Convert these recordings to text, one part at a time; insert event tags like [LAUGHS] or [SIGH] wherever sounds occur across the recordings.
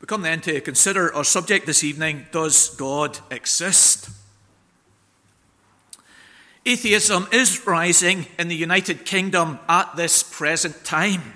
We come then to consider our subject this evening Does God exist? Atheism is rising in the United Kingdom at this present time.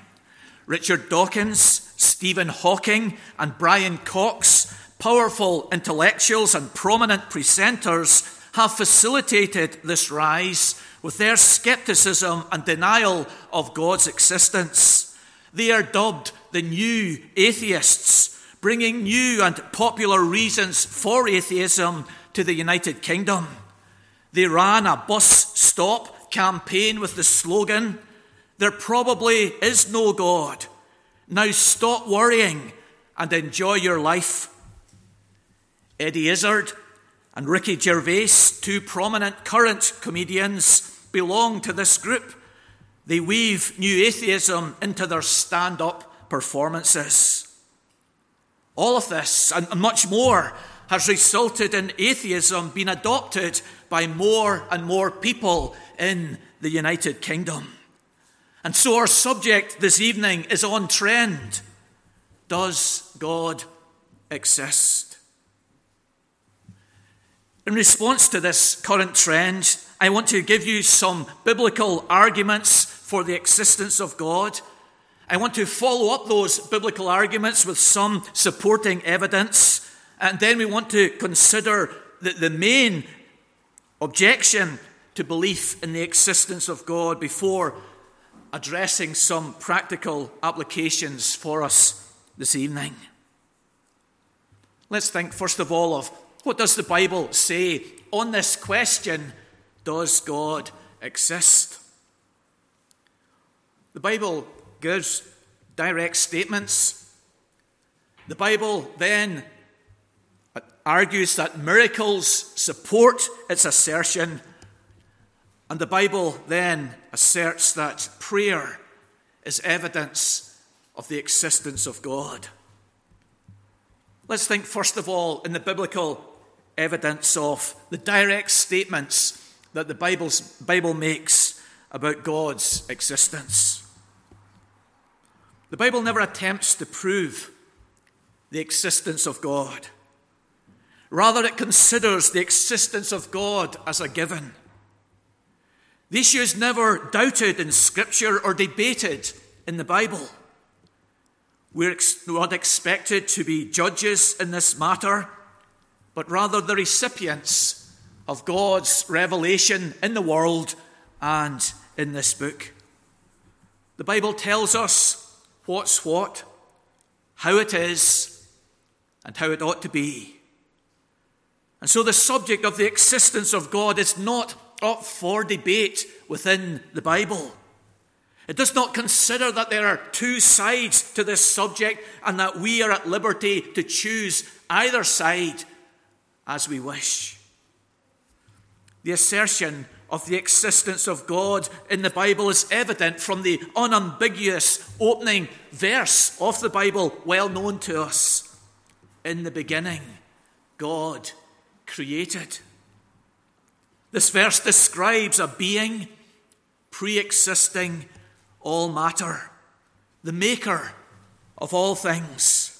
Richard Dawkins, Stephen Hawking, and Brian Cox, powerful intellectuals and prominent presenters, have facilitated this rise with their skepticism and denial of God's existence. They are dubbed the new atheists bringing new and popular reasons for atheism to the United Kingdom. They ran a bus stop campaign with the slogan, There probably is no God. Now stop worrying and enjoy your life. Eddie Izzard and Ricky Gervais, two prominent current comedians, belong to this group. They weave new atheism into their stand up performances. All of this and much more has resulted in atheism being adopted by more and more people in the United Kingdom. And so our subject this evening is on trend. Does God exist? In response to this current trend, I want to give you some biblical arguments for the existence of God I want to follow up those biblical arguments with some supporting evidence, and then we want to consider the, the main objection to belief in the existence of God before addressing some practical applications for us this evening. Let's think first of all of what does the Bible say on this question does God exist? The Bible gives direct statements. The Bible then argues that miracles support its assertion, and the Bible then asserts that prayer is evidence of the existence of God. Let's think first of all in the biblical evidence of the direct statements that the Bible's, Bible makes about God's existence. The Bible never attempts to prove the existence of God. Rather, it considers the existence of God as a given. The issue is never doubted in Scripture or debated in the Bible. We're not expected to be judges in this matter, but rather the recipients of God's revelation in the world and in this book. The Bible tells us what's what, how it is, and how it ought to be. And so the subject of the existence of God is not up for debate within the Bible. It does not consider that there are two sides to this subject and that we are at liberty to choose either side as we wish. The assertion of the existence of God in the Bible is evident from the unambiguous opening verse of the Bible, well known to us. In the beginning, God created. This verse describes a being pre existing all matter, the maker of all things.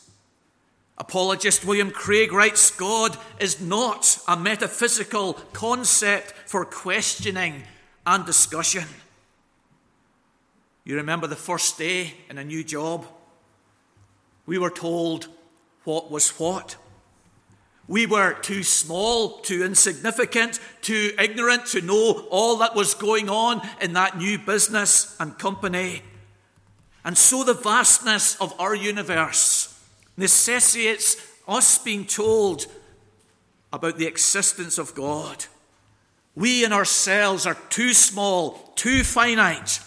Apologist William Craig writes God is not a metaphysical concept for questioning and discussion. You remember the first day in a new job? We were told what was what. We were too small, too insignificant, too ignorant to know all that was going on in that new business and company. And so the vastness of our universe necessitates us being told about the existence of God. We in ourselves are too small, too finite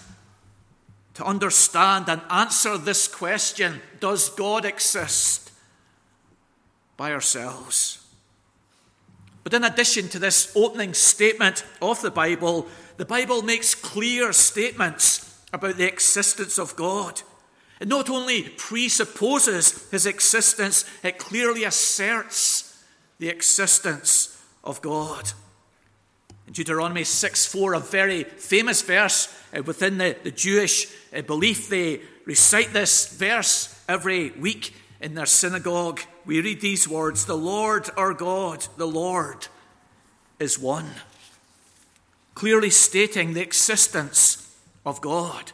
to understand and answer this question Does God exist? by ourselves. But in addition to this opening statement of the Bible, the Bible makes clear statements about the existence of God. It not only presupposes his existence, it clearly asserts the existence of God. In Deuteronomy 6 4, a very famous verse uh, within the, the Jewish uh, belief, they recite this verse every week in their synagogue, we read these words The Lord our God, the Lord is one. Clearly stating the existence of God.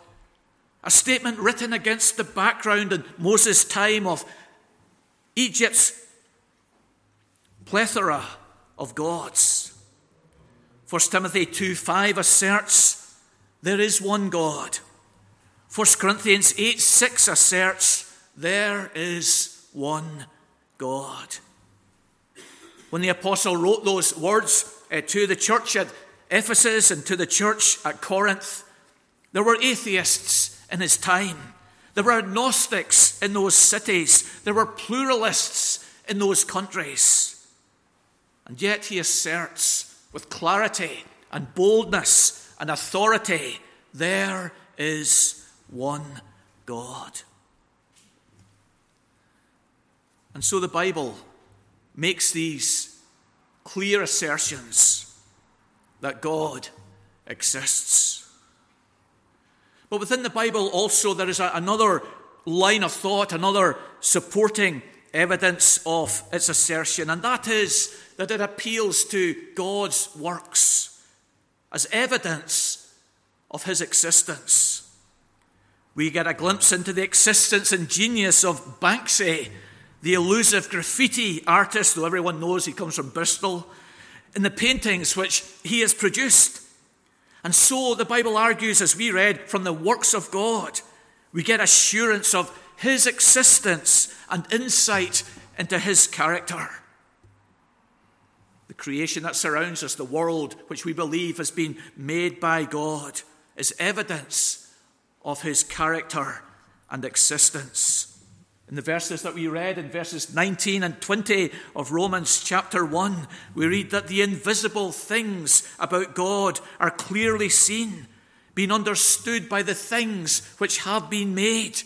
A statement written against the background in Moses' time of Egypt's plethora of gods. 1 Timothy 2 5 asserts there is one God. 1 Corinthians 8 6 asserts there is one God. When the apostle wrote those words uh, to the church at Ephesus and to the church at Corinth, there were atheists in his time. There were agnostics in those cities. There were pluralists in those countries. And yet he asserts with clarity and boldness and authority there is one God. And so the Bible makes these clear assertions that God exists. But within the Bible also there is a, another line of thought, another supporting evidence of its assertion, and that is that it appeals to God's works as evidence of his existence. We get a glimpse into the existence and genius of Banksy the elusive graffiti artist, though everyone knows he comes from Bristol, in the paintings which he has produced. And so the Bible argues, as we read, from the works of God, we get assurance of his existence and insight into his character. The creation that surrounds us, the world which we believe has been made by God, is evidence of his character and existence. In the verses that we read, in verses 19 and 20 of Romans chapter 1, we read that the invisible things about God are clearly seen, being understood by the things which have been made.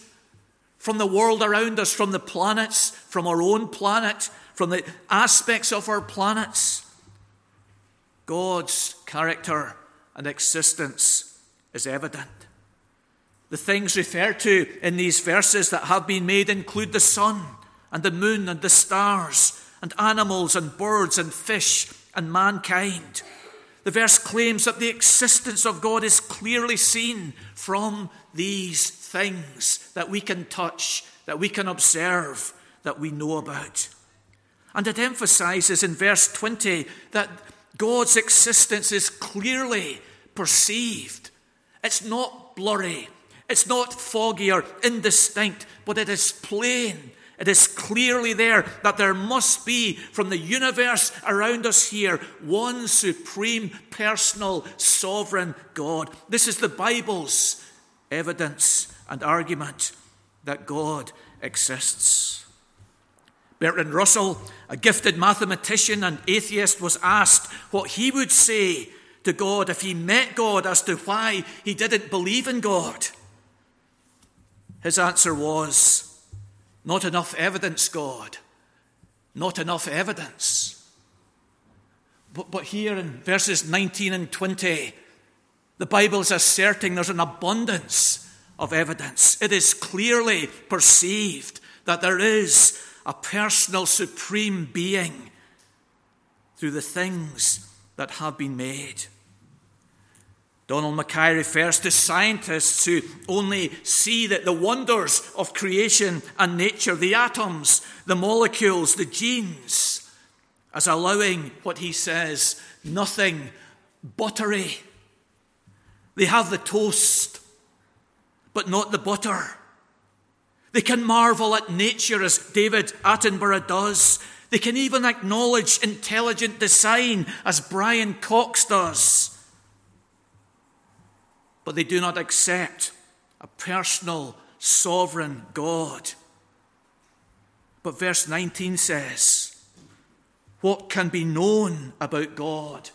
From the world around us, from the planets, from our own planet, from the aspects of our planets, God's character and existence is evident. The things referred to in these verses that have been made include the sun and the moon and the stars and animals and birds and fish and mankind. The verse claims that the existence of God is clearly seen from these things that we can touch, that we can observe, that we know about. And it emphasizes in verse 20 that God's existence is clearly perceived. It's not blurry, it's not foggy or indistinct, but it is plain. It is clearly there that there must be, from the universe around us here, one supreme, personal, sovereign God. This is the Bible's evidence and argument that God exists. Bertrand Russell, a gifted mathematician and atheist, was asked what he would say to God if he met God as to why he didn't believe in God. His answer was, Not enough evidence, God. Not enough evidence. But, but here in verses 19 and 20, the Bible is asserting there's an abundance of evidence. It is clearly perceived that there is a personal, supreme being through the things that have been made. Donald MacKay refers to scientists who only see that the wonders of creation and nature, the atoms, the molecules, the genes, as allowing what he says nothing buttery. They have the toast, but not the butter. They can marvel at nature as David Attenborough does. They can even acknowledge intelligent design as Brian Cox does but they do not accept a personal, sovereign God. But verse 19 says, What can be known about God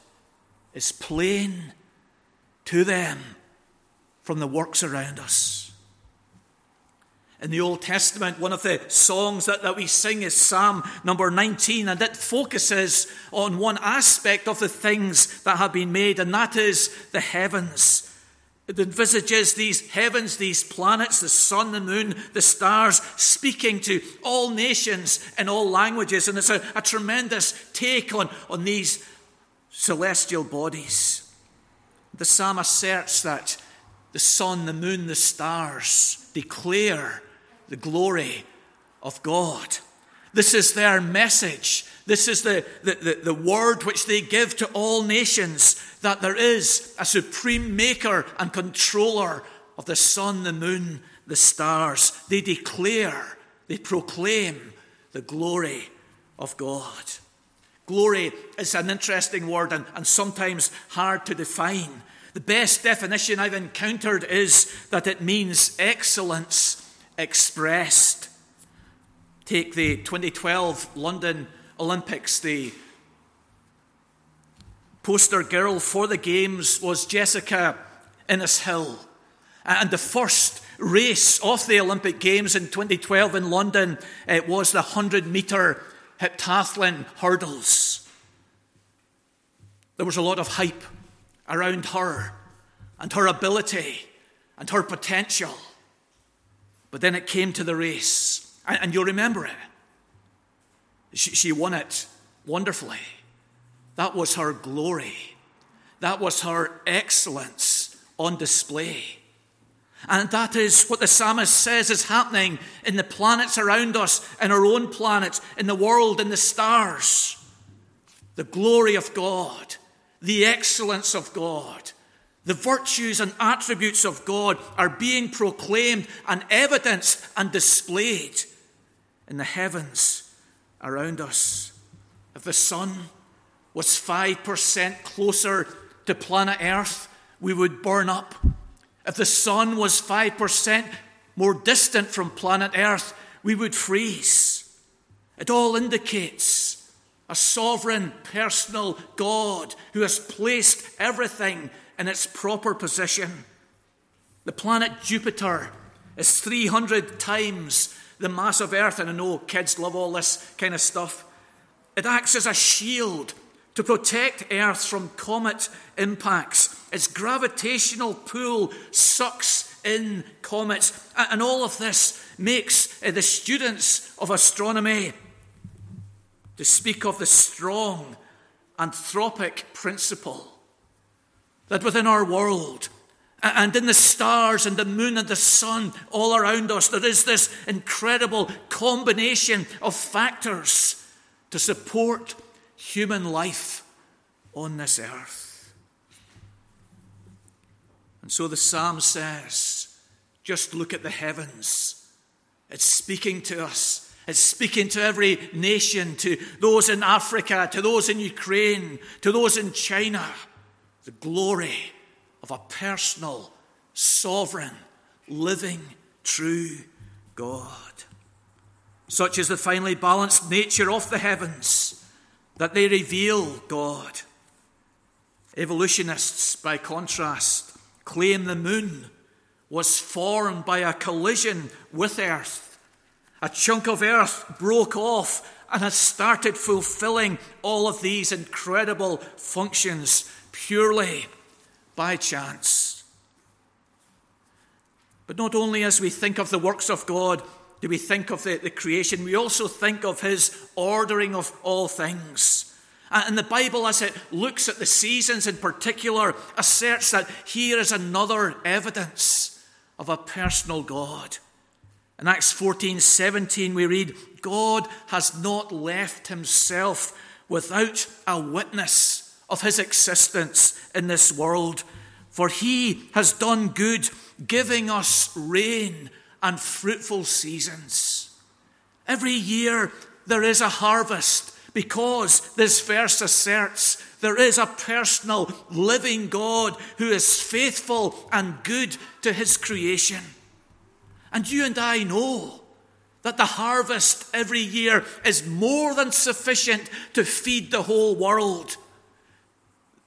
is plain to them from the works around us. In the Old Testament, one of the songs that, that we sing is Psalm number 19, and it focuses on one aspect of the things that have been made, and that is the heavens. It envisages these heavens, these planets, the sun, the moon, the stars, speaking to all nations in all languages. And it's a, a tremendous take on, on these celestial bodies. The psalm asserts that the sun, the moon, the stars declare the glory of God. This is their message. This is the, the, the, the, word which they give to all nations that there is a supreme maker and controller of the sun, the moon, the stars. They declare, they proclaim the glory of God. Glory is an interesting word and, and sometimes hard to define. The best definition I've encountered is that it means excellence expressed. Take the 2012 London Olympics, the poster girl for the Games was Jessica Ennis-Hill. And the first race of the Olympic Games in 2012 in London it was the 100 metre heptathlon hurdles. There was a lot of hype around her and her ability and her potential. But then it came to the race, and, and you'll remember it. She, she won it wonderfully. That was her glory, that was her excellence on display. And that is what the psalmist says is happening in the planets around us, in our own planet, in the world, in the stars. The glory of God, the excellence of God, the virtues and attributes of God are being proclaimed and evidenced and displayed in the heavens around us. If the sun was 5% closer to planet Earth, we would burn up. If the sun was 5% more distant from planet Earth, we would freeze. It all indicates a sovereign, personal God who has placed everything in its proper position. The planet Jupiter is 300 times the mass of Earth, and I know kids love all this kind of stuff. It acts as a shield to protect Earth from comet impacts. Its gravitational pull sucks in comets. And all of this makes uh, the students of astronomy to speak of the strong anthropic principle that within our world and in the stars and the moon and the sun all around us, there is this incredible combination of factors to support human life on this earth. And so the psalm says, just look at the heavens. It's speaking to us. It's speaking to every nation, to those in Africa, to those in Ukraine, to those in China. The glory of a personal, sovereign, living, true God. Such is the finely balanced nature of the heavens that they reveal God. Evolutionists, by contrast, claim the moon was formed by a collision with Earth. A chunk of Earth broke off and has started fulfilling all of these incredible functions purely by chance. But not only as we think of the works of God do we think of the, the creation, we also think of his ordering of all things. And the Bible, as it looks at the seasons in particular, asserts that here is another evidence of a personal God. In Acts 14 17, we read, God has not left himself without a witness of his existence in this world. For he has done good, giving us rain and fruitful seasons. Every year there is a harvest because this verse asserts there is a personal, living God who is faithful and good to his creation. And you and I know that the harvest every year is more than sufficient to feed the whole world.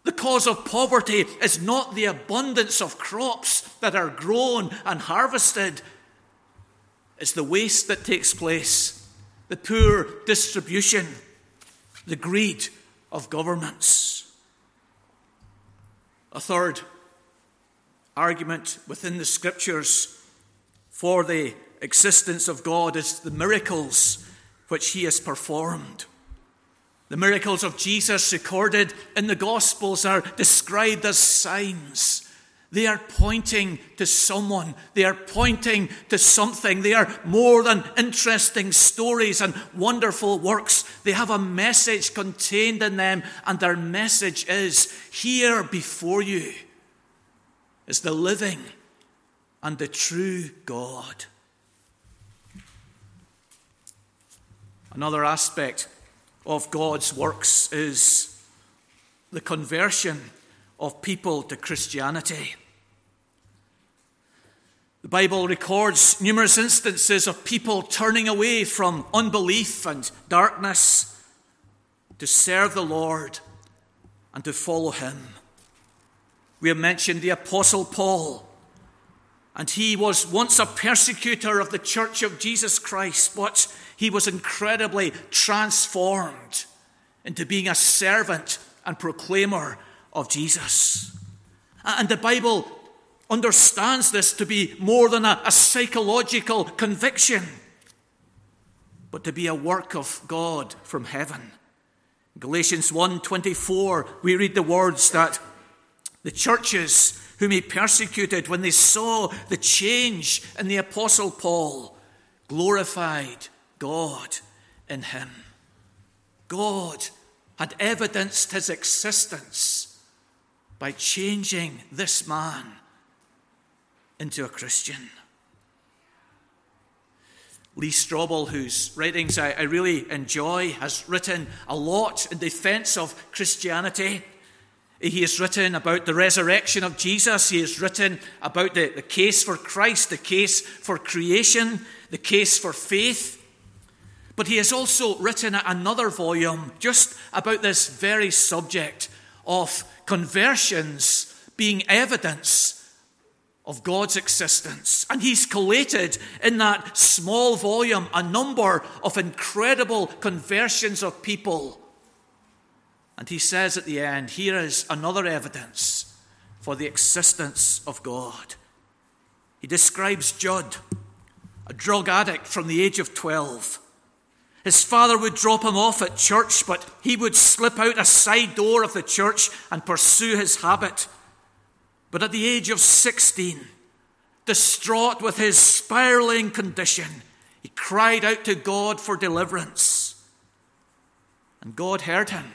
The cause of poverty is not the abundance of crops that are grown and harvested, it's the waste that takes place, the poor distribution, the greed of governments. A third argument within the scriptures for the existence of God is the miracles which he has performed. The miracles of Jesus recorded in the Gospels are described as signs. They are pointing to someone. They are pointing to something. They are more than interesting stories and wonderful works. They have a message contained in them, and their message is here before you is the living and the true God. Another aspect of God's works is the conversion of people to Christianity. The Bible records numerous instances of people turning away from unbelief and darkness to serve the Lord and to follow Him. We have mentioned the Apostle Paul, and he was once a persecutor of the Church of Jesus Christ, but he was incredibly transformed into being a servant and proclaimer of Jesus. And the Bible understands this to be more than a, a psychological conviction, but to be a work of God from heaven. Galatians 1:24 we read the words that the churches whom he persecuted when they saw the change in the apostle Paul glorified God in him. God had evidenced his existence by changing this man into a Christian. Lee Strobel, whose writings I, I, really enjoy, has written a lot in defense of Christianity. He has written about the resurrection of Jesus. He has written about the, the case for Christ, the case for creation, the case for faith. But he has also written another volume just about this very subject of conversions being evidence of God's existence. And he's collated in that small volume a number of incredible conversions of people. And he says at the end, here is another evidence for the existence of God. He describes Judd, a drug addict from the age of 12 his father would drop him off at church, but he would slip out a side door of the church and pursue his habit. But at the age of 16, distraught with his spiraling condition, he cried out to God for deliverance. And God heard him.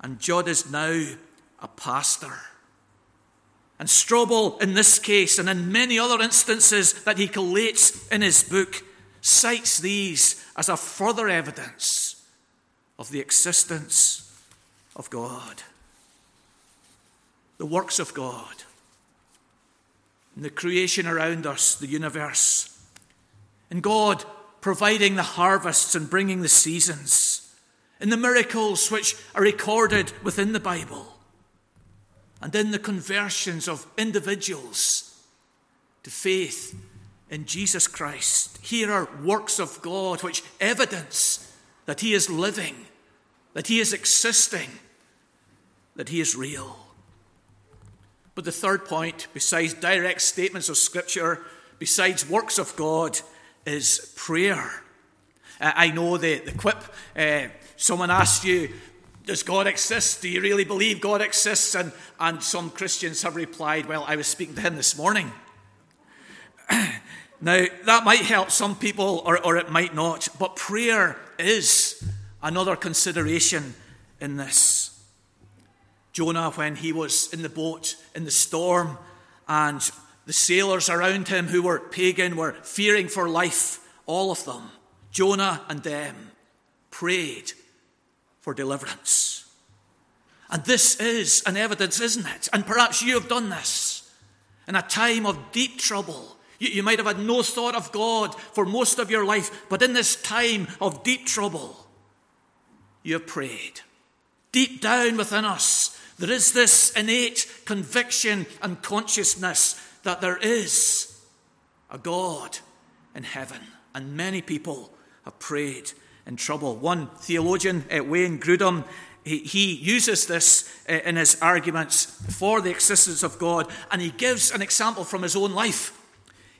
And Judd is now a pastor. And Strobel, in this case and in many other instances that he collates in his book, cites these as a further evidence of the existence of God. The works of God, and the creation around us, the universe, and God providing the harvests and bringing the seasons, in the miracles which are recorded within the Bible, and in the conversions of individuals to faith in Jesus Christ. Here are works of God which evidence that He is living, that He is existing, that He is real. But the third point, besides direct statements of Scripture, besides works of God, is prayer. I know the, the quip. Uh, someone asked you, Does God exist? Do you really believe God exists? And, and some Christians have replied, Well, I was speaking to him this morning. [CLEARS THROAT] Now, that might help some people or, or it might not, but prayer is another consideration in this. Jonah, when he was in the boat in the storm, and the sailors around him who were pagan were fearing for life, all of them, Jonah and them, prayed for deliverance. And this is an evidence, isn't it? And perhaps you have done this in a time of deep trouble you, you might have had no thought of God for most of your life, but in this time of deep trouble, you have prayed. Deep down within us, there is this innate conviction and consciousness that there is a God in heaven. And many people have prayed in trouble. One theologian, uh, Wayne Grudem, he, he uses this uh, in his arguments for the existence of God, and he gives an example from his own life.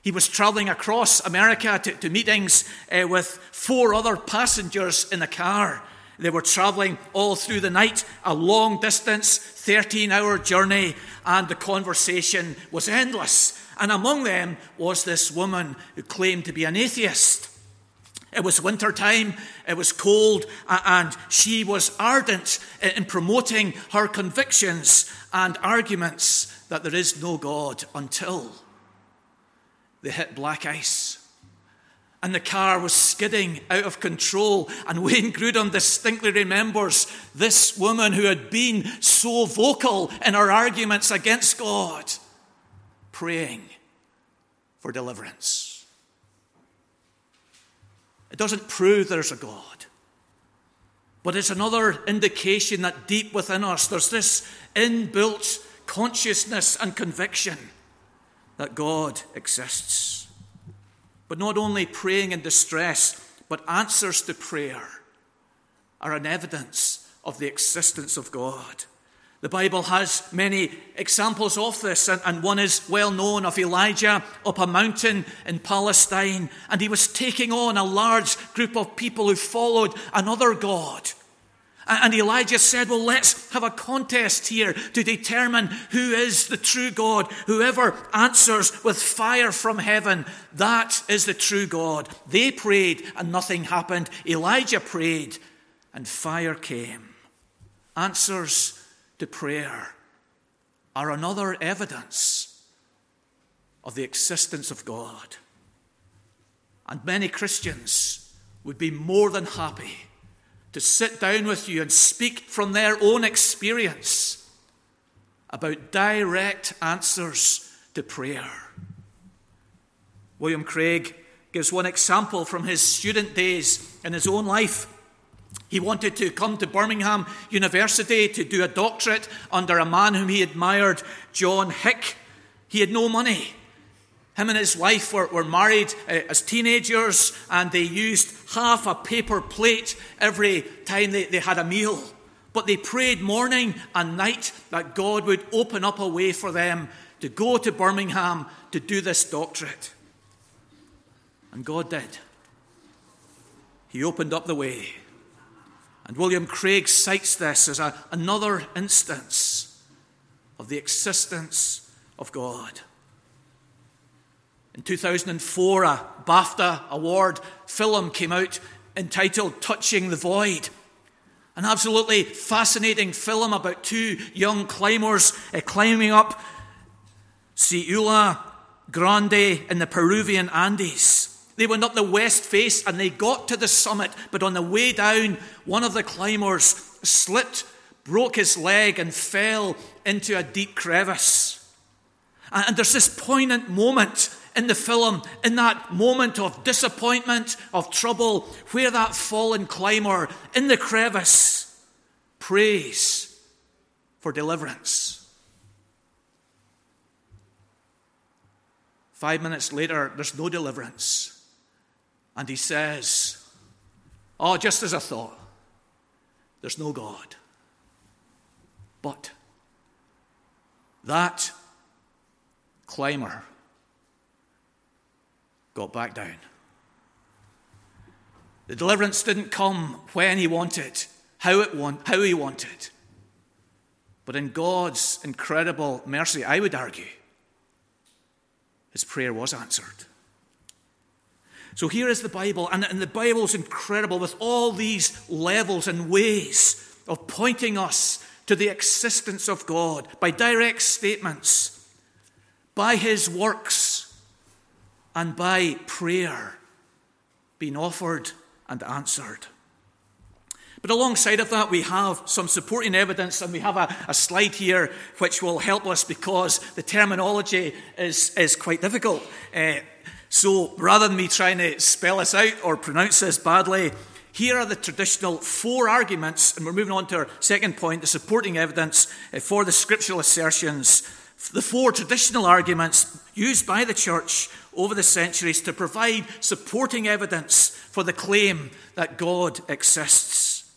He was traveling across America to, to meetings uh, with four other passengers in a car. They were traveling all through the night, a long distance, 13 hour journey, and the conversation was endless. And among them was this woman who claimed to be an atheist. It was winter time, it was cold, and she was ardent in promoting her convictions and arguments that there is no God until they hit black ice. And the car was skidding out of control. And Wayne Grudem [LAUGHS] distinctly remembers this woman who had been so vocal in her arguments against God, praying for deliverance. It doesn't prove there's a God, but it's another indication that deep within us there's this inbuilt consciousness and conviction that God exists. But not only praying in distress, but answers to prayer are an evidence of the existence of God. The Bible has many examples of this, and, one is well known of Elijah up a mountain in Palestine, and he was taking on a large group of people who followed another God. And Elijah said, Well, let's have a contest here to determine who is the true God. Whoever answers with fire from heaven, that is the true God. They prayed and nothing happened. Elijah prayed and fire came. Answers to prayer are another evidence of the existence of God. And many Christians would be more than happy to sit down with you and speak from their own experience about direct answers to prayer. William Craig gives one example from his student days in his own life. He wanted to come to Birmingham University to do a doctorate under a man whom he admired, John Hick. He had no money. Him and his wife were, were married uh, as teenagers, and they used half a paper plate every time they, they had a meal. But they prayed morning and night that God would open up a way for them to go to Birmingham to do this doctorate. And God did. He opened up the way. And William Craig cites this as a, another instance of the existence of God. In 2004, a BAFTA award film came out entitled Touching the Void. An absolutely fascinating film about two young climbers uh, climbing up Siula Grande in the Peruvian Andes. They went up the west face and they got to the summit, but on the way down, one of the climbers slipped, broke his leg, and fell into a deep crevice. And there's this poignant moment in the film, in that moment of disappointment, of trouble, where that fallen climber in the crevice prays for deliverance. Five minutes later, there's no deliverance. And he says, Oh, just as I thought, there's no God. But that climber got back down. The deliverance didn't come when he wanted, how, it want, how he wanted. But in God's incredible mercy, I would argue, his prayer was answered. So here is the Bible, and, and the Bible is incredible with all these levels and ways of pointing us to the existence of God by direct statements, by his works, and by prayer being offered and answered. But alongside of that, we have some supporting evidence, and we have a, a, slide here which will help us because the terminology is, is quite difficult. Uh, so rather than me trying to spell this out or pronounce this badly, here are the traditional four arguments, and we're moving on to our second point the supporting evidence uh, for the scriptural assertions. The four traditional arguments used by the church over the centuries to provide supporting evidence for the claim that God exists.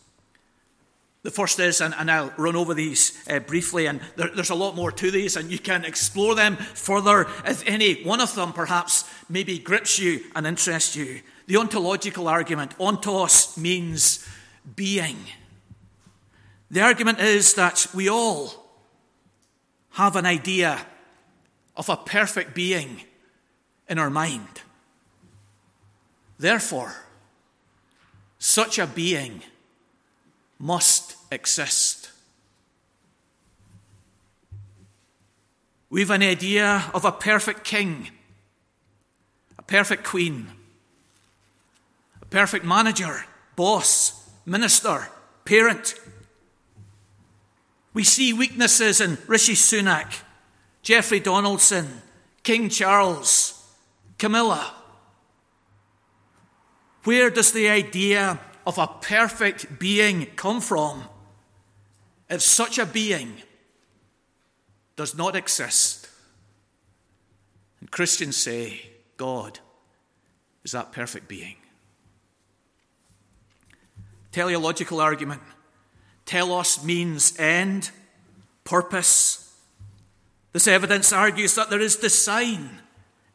The first is, and, and I'll run over these uh, briefly, and there, there's a lot more to these, and you can explore them further if any one of them perhaps maybe grips you and interests you. The ontological argument, ontos means being. The argument is that we all have an idea of a perfect being in our mind. Therefore, such a being must exist. We've an idea of a perfect king, a perfect queen, a perfect manager, boss, minister, parent. We see weaknesses in Rishi Sunak, Jeffrey Donaldson, King Charles, Camilla. Where does the idea of a perfect being come from if such a being does not exist? And Christians say God is that perfect being. Teleological argument. Telos means end, purpose. This evidence argues that there is design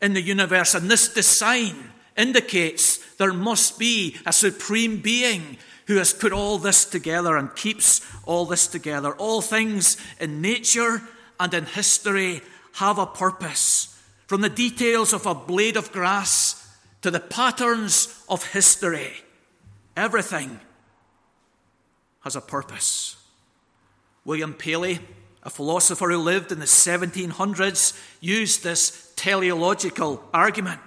in the universe, and this design indicates there must be a supreme being who has put all this together and keeps all this together. All things in nature and in history have a purpose. From the details of a blade of grass to the patterns of history, everything has a purpose. William Paley, a philosopher who lived in the 1700s, used this teleological argument.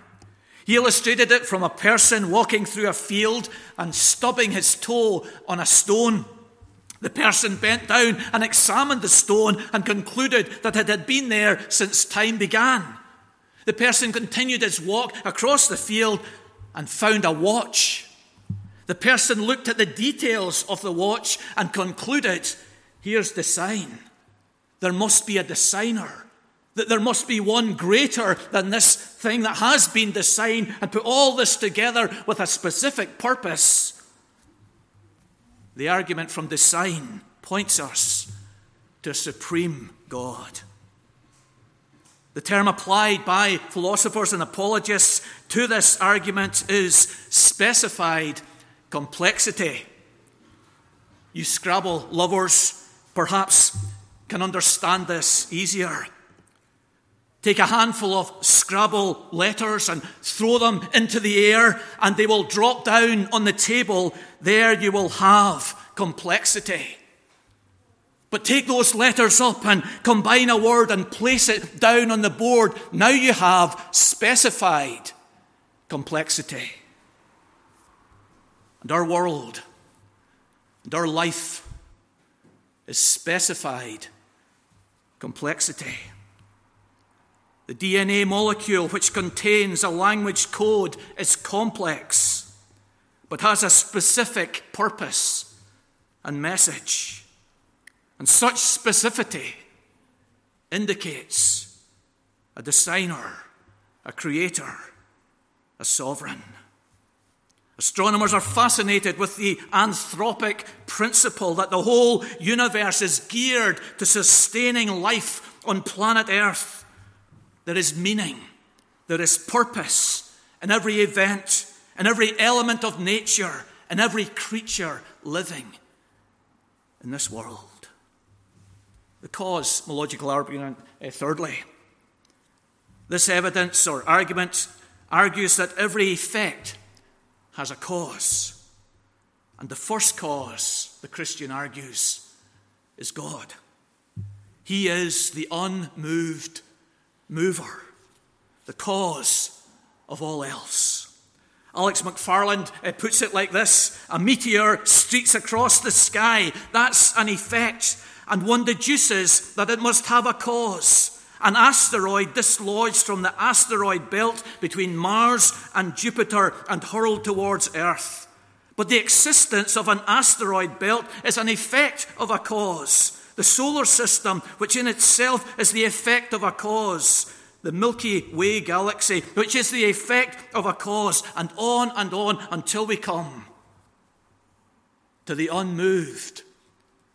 He illustrated it from a person walking through a field and stubbing his toe on a stone. The person bent down and examined the stone and concluded that it had been there since time began. The person continued his walk across the field and found a watch. The person looked at the details of the watch and concluded here's the sign. There must be a designer that there must be one greater than this thing that has been designed and put all this together with a specific purpose. The argument from design points us to a supreme God. The term applied by philosophers and apologists to this argument is specified complexity. You Scrabble lovers perhaps can understand this easier. Take a handful of Scrabble letters and throw them into the air, and they will drop down on the table. There you will have complexity. But take those letters up and combine a word and place it down on the board. Now you have specified complexity. And our world and our life is specified complexity. The DNA molecule, which contains a language code, is complex, but has a specific purpose and message. And such specificity indicates a designer, a creator, a sovereign. Astronomers are fascinated with the anthropic principle that the whole universe is geared to sustaining life on planet Earth there is meaning, there is purpose in every event, in every element of nature, in every creature living in this world. The cosmological argument, uh, thirdly, this evidence or argument argues that every effect has a cause. And the first cause, the Christian argues, is God. He is the unmoved mover, the cause of all else. Alex McFarland uh, puts it like this A meteor streaks across the sky. That's an effect, and one deduces that it must have a cause. An asteroid dislodged from the asteroid belt between Mars and Jupiter and hurled towards Earth. But the existence of an asteroid belt is an effect of a cause the solar system, which in itself is the effect of a cause, the Milky Way galaxy, which is the effect of a cause, and on and on until we come to the unmoved,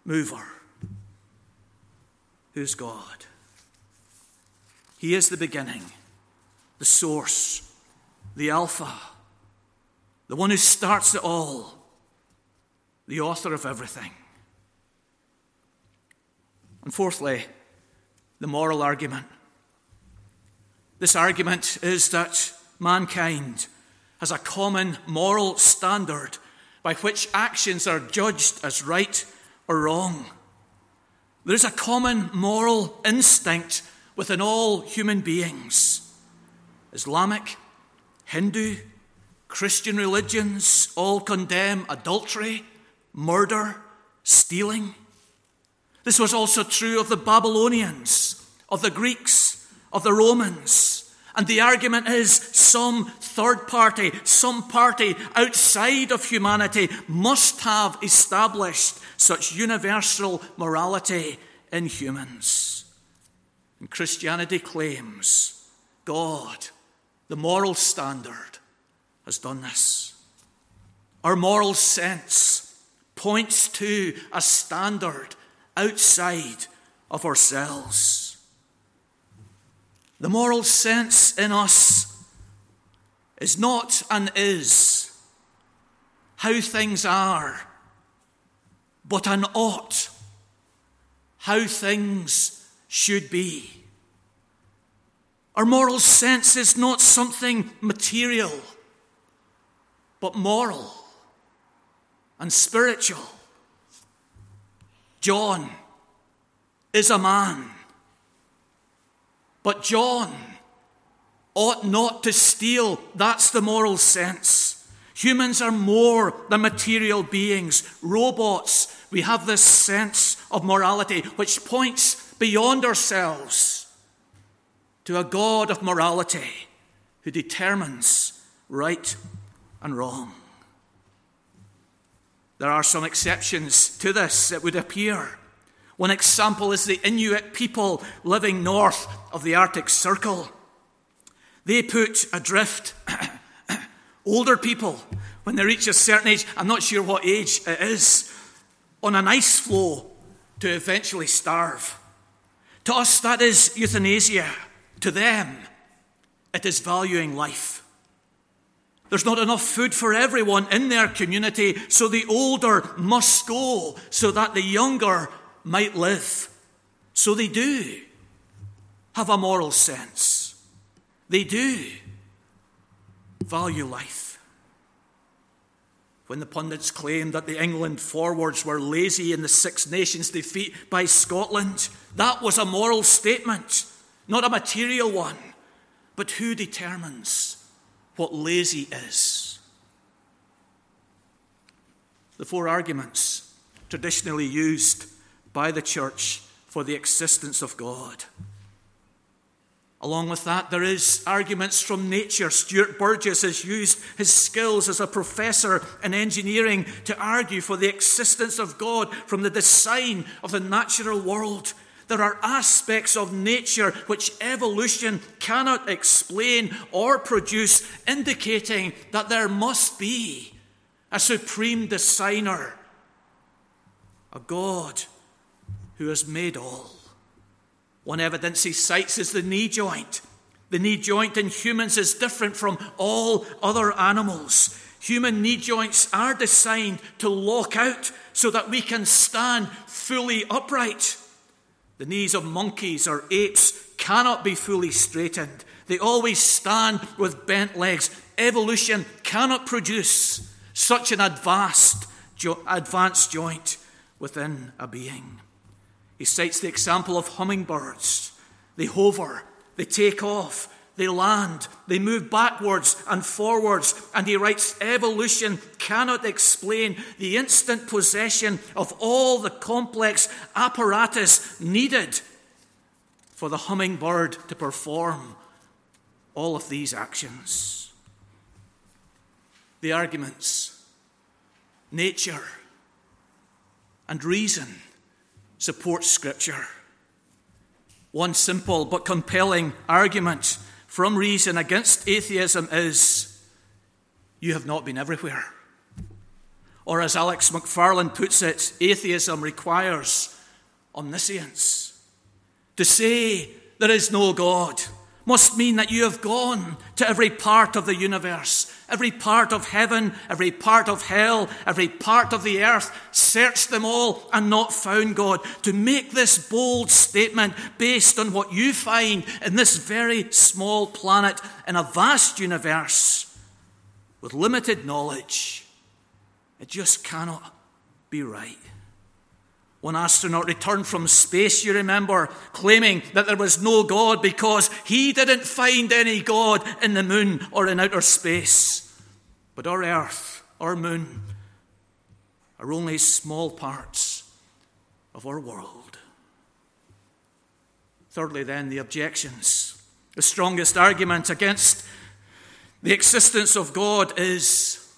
mover. Who's God? He is the beginning, the source, the Alpha, the one who starts it all, the author of everything. And fourthly, the moral argument. This argument is that mankind has a common moral standard by which actions are judged as right or wrong. There is a common moral instinct within all human beings. Islamic, Hindu, Christian religions all condemn adultery, murder, stealing. This was also true of the Babylonians, of the Greeks, of the Romans. And the argument is some third party, some party outside of humanity must have established such universal morality in humans. And Christianity claims God, the moral standard, has done this. Our moral sense points to a standard outside of ourselves. The moral sense in us is not and is how things are, but an ought, how things should be. Our moral sense is not something material, but moral and spiritual. John is a man but John ought not to steal. That's the moral sense. Humans are more than material beings, robots. We have this sense of morality which points beyond ourselves to a God of morality who determines right and wrong. There are some exceptions to this, it would appear. One example is the Inuit people living north of the Arctic Circle. They put adrift [CLEARS THROAT] older people when they reach a certain age, I'm not sure what age it is, on an ice floe to eventually starve. To us, that is euthanasia. To them, it is valuing life. There's not enough food for everyone in their community, so the older must go so that the younger might live. So they do have a moral sense. They do value life. When the pundits claimed that the England forwards were lazy in the Six Nations defeat by Scotland, that was a moral statement, not a material one. But who determines what lazy is? The four arguments traditionally used by the church for the existence of God. Along with that, there is arguments from nature. Stuart Burgess has used his skills as a professor in engineering to argue for the existence of God from the design of the natural world. There are aspects of nature which evolution cannot explain or produce, indicating that there must be a supreme designer, a God who has made all. One evidence he cites is the knee joint. The knee joint in humans is different from all other animals. Human knee joints are designed to lock out so that we can stand fully upright. The knees of monkeys or apes cannot be fully straightened. They always stand with bent legs. Evolution cannot produce such an advanced, advanced joint within a being. He cites the example of hummingbirds. They hover, they take off, they land, they move backwards and forwards. And he writes, evolution cannot explain the instant possession of all the complex apparatus needed for the hummingbird to perform all of these actions. The arguments, nature, and reason supports Scripture. One simple but compelling argument from reason against atheism is you have not been everywhere. Or, as Alex McFarland puts it, atheism requires omniscience. To say there is no God must mean that you have gone to every part of the universe, every part of heaven, every part of hell, every part of the earth, searched them all and not found God. To make this bold statement based on what you find in this very small planet in a vast universe with limited knowledge it just cannot be right. One astronaut returned from space, you remember, claiming that there was no God because he didn't find any God in the moon or in outer space. But our Earth, our moon, are only small parts of our world. Thirdly, then, the objections. The strongest argument against the existence of God is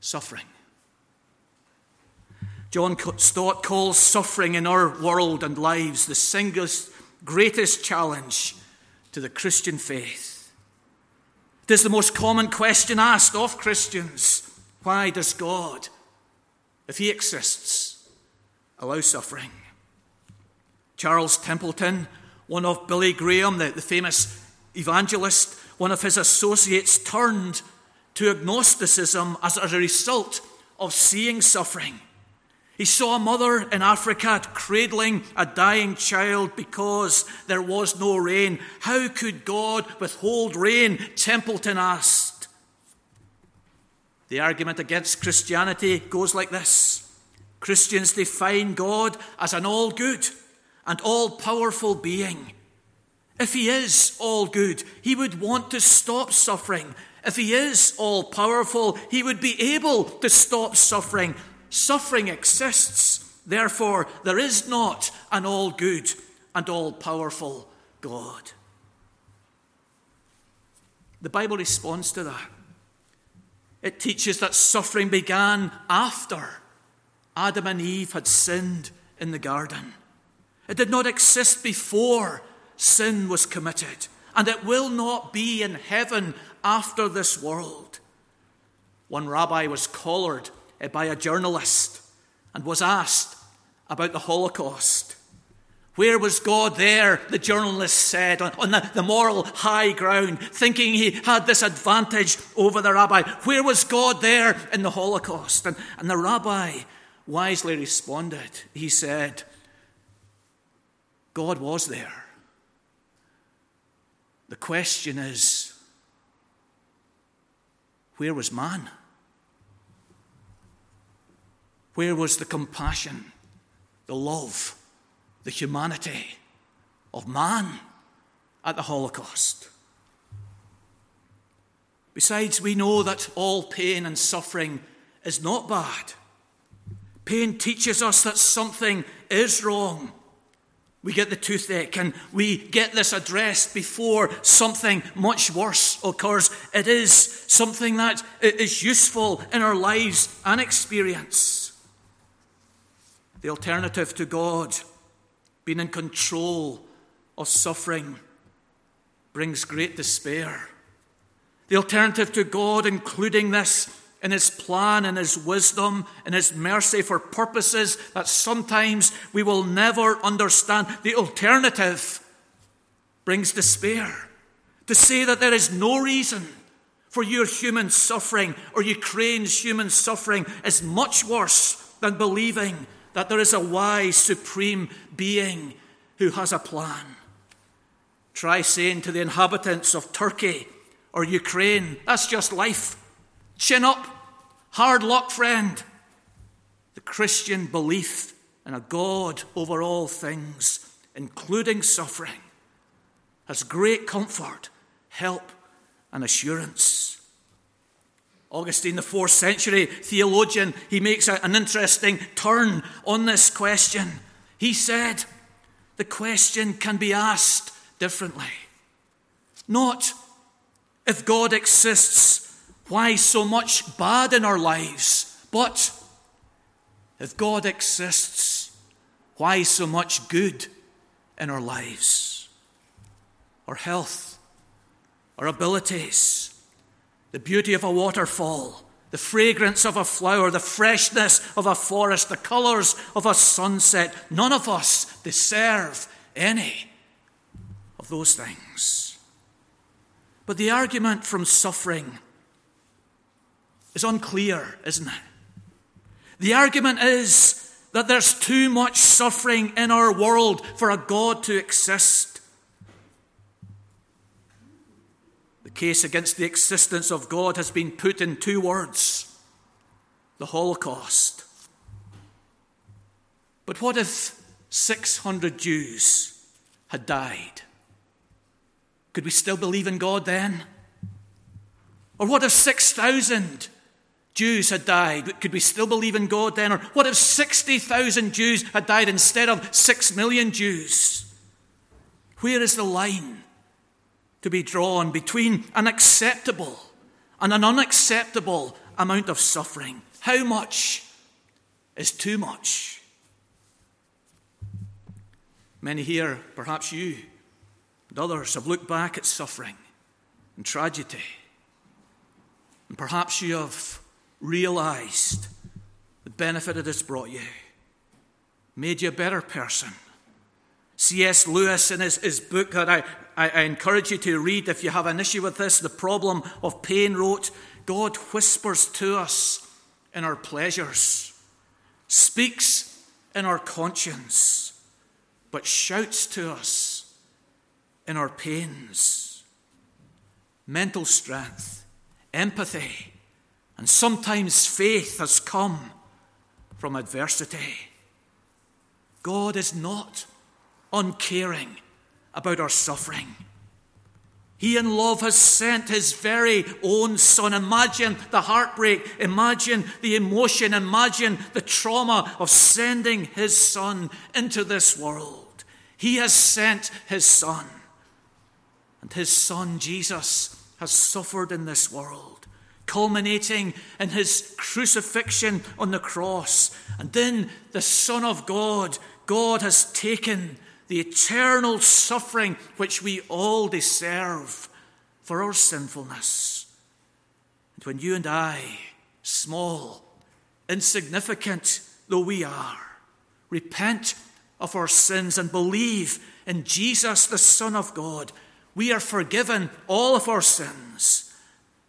suffering. John Stott calls suffering in our world and lives the single greatest challenge to the Christian faith. It is the most common question asked of Christians why does God, if He exists, allow suffering? Charles Templeton, one of Billy Graham, the, the famous evangelist, one of his associates, turned to agnosticism as a result of seeing suffering. He saw a mother in Africa cradling a dying child because there was no rain. How could God withhold rain? Templeton asked. The argument against Christianity goes like this Christians define God as an all good and all powerful being. If he is all good, he would want to stop suffering if he is all powerful, he would be able to stop suffering. Suffering exists, therefore, there is not an all good and all powerful God. The Bible responds to that. It teaches that suffering began after Adam and Eve had sinned in the garden. It did not exist before sin was committed, and it will not be in heaven after this world. One rabbi was collared Uh, by a journalist and was asked about the Holocaust. Where was God there? The journalist said, on, on the, the, moral high ground, thinking he had this advantage over the rabbi. Where was God there in the Holocaust? And, and the rabbi wisely responded. He said, God was there. The question is, where was man? Where was the compassion, the love, the humanity of man at the Holocaust? Besides, we know that all pain and suffering is not bad. Pain teaches us that something is wrong we get the toothache and we get this addressed before something much worse occurs. It is something that is useful in our lives and experience. The alternative to God, being in control of suffering, brings great despair. The alternative to God, including this in His plan and His wisdom and His mercy for purposes that sometimes we will never understand. The alternative brings despair. To say that there is no reason for your human suffering or Ukraine's human suffering is much worse than believing that there is a wise, supreme being who has a plan. Try saying to the inhabitants of Turkey or Ukraine, that's just life. Chin up. Hard luck, friend. The Christian belief in a God over all things, including suffering, has great comfort, help, and assurance. Augustine, the fourth century theologian, he makes an interesting turn on this question. He said, the question can be asked differently. Not if God exists why so much bad in our lives? But if God exists, why so much good in our lives? Our health, our abilities, the beauty of a waterfall, the fragrance of a flower, the freshness of a forest, the colours of a sunset. None of us deserve any of those things. But the argument from suffering is unclear, isn't it? The argument is that there's too much suffering in our world for a God to exist. Case against the existence of God has been put in two words the Holocaust. But what if 600 Jews had died? Could we still believe in God then? Or what if 6,000 Jews had died? Could we still believe in God then? Or what if 60,000 Jews had died instead of 6 million Jews? Where is the line to be drawn between an acceptable and an unacceptable amount of suffering? How much is too much? Many here, perhaps you and others, have looked back at suffering and tragedy. And perhaps you have realized the benefit it has brought you, made you a better person. C.S. Lewis, in his, his book that I, I, I encourage you to read if you have an issue with this, The Problem of Pain, wrote God whispers to us in our pleasures, speaks in our conscience, but shouts to us in our pains. Mental strength, empathy, and sometimes faith has come from adversity. God is not uncaring about our suffering. He in love has sent his very own son. Imagine the heartbreak, imagine the emotion, imagine the trauma of sending his son into this world. He has sent his son. And his son, Jesus, has suffered in this world culminating in his crucifixion on the cross. And then the Son of God, God has taken the eternal suffering which we all deserve for our sinfulness. And when you and I, small, insignificant though we are, repent of our sins and believe in Jesus, the Son of God, we are forgiven all of our sins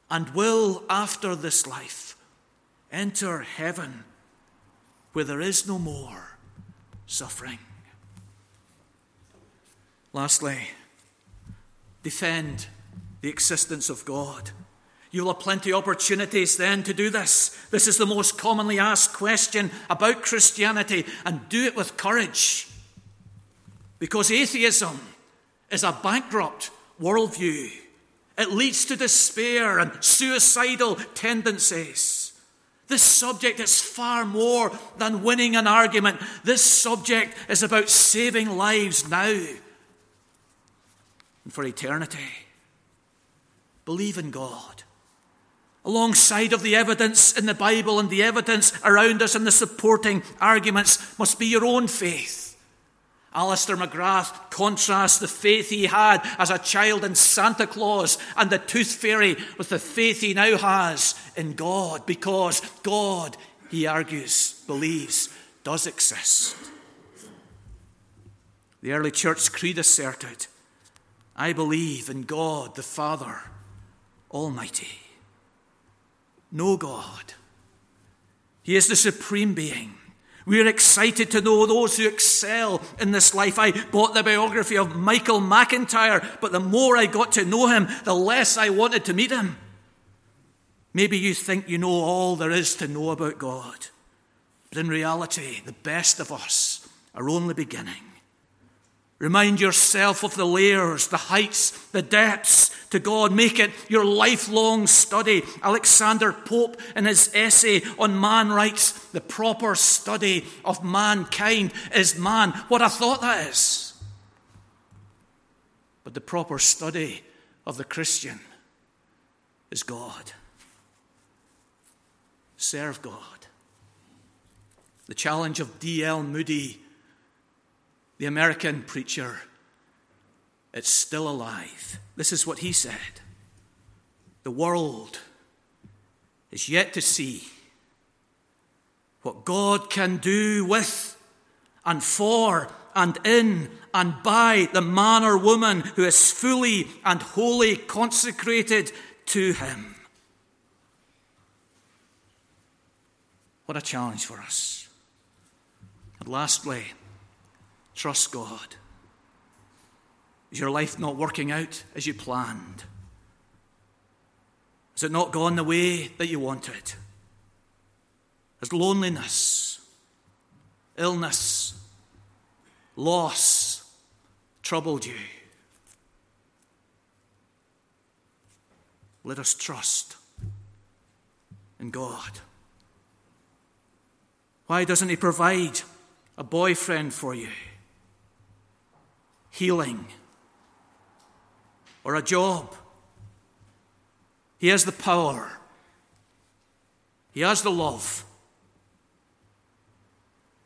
and will, after this life, enter heaven where there is no more suffering. Lastly, defend the existence of God. You'll have plenty of opportunities then to do this. This is the most commonly asked question about Christianity, and do it with courage. Because atheism is a bankrupt worldview. It leads to despair and suicidal tendencies. This subject is far more than winning an argument. This subject is about saving lives now and for eternity. Believe in God. Alongside of the evidence in the Bible and the evidence around us and the supporting arguments must be your own faith. Alister McGrath contrasts the faith he had as a child in Santa Claus and the tooth fairy with the faith he now has in God, because God, he argues, believes, does exist. The early church creed asserted, I believe in God the Father Almighty. No God. He is the supreme being we're excited to know those who excel in this life. I bought the biography of Michael McIntyre, but the more I got to know him, the less I wanted to meet him. Maybe you think you know all there is to know about God, but in reality, the best of us are only beginning. Remind yourself of the layers, the heights, the depths to God. Make it your lifelong study. Alexander Pope, in his essay on man, writes The proper study of mankind is man. What a thought that is. But the proper study of the Christian is God. Serve God. The challenge of D.L. Moody the American preacher, it's still alive. This is what he said The world is yet to see what God can do with and for and in and by the man or woman who is fully and wholly consecrated to Him. What a challenge for us. And lastly, trust God. Is your life not working out as you planned? Has it not gone the way that you wanted? Has loneliness, illness, loss troubled you? Let us trust in God. Why doesn't He provide a boyfriend for you? Healing or a job? He has the power, He has the love.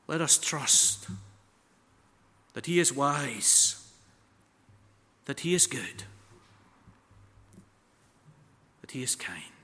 Let us trust that He is wise, that He is good, that He is kind.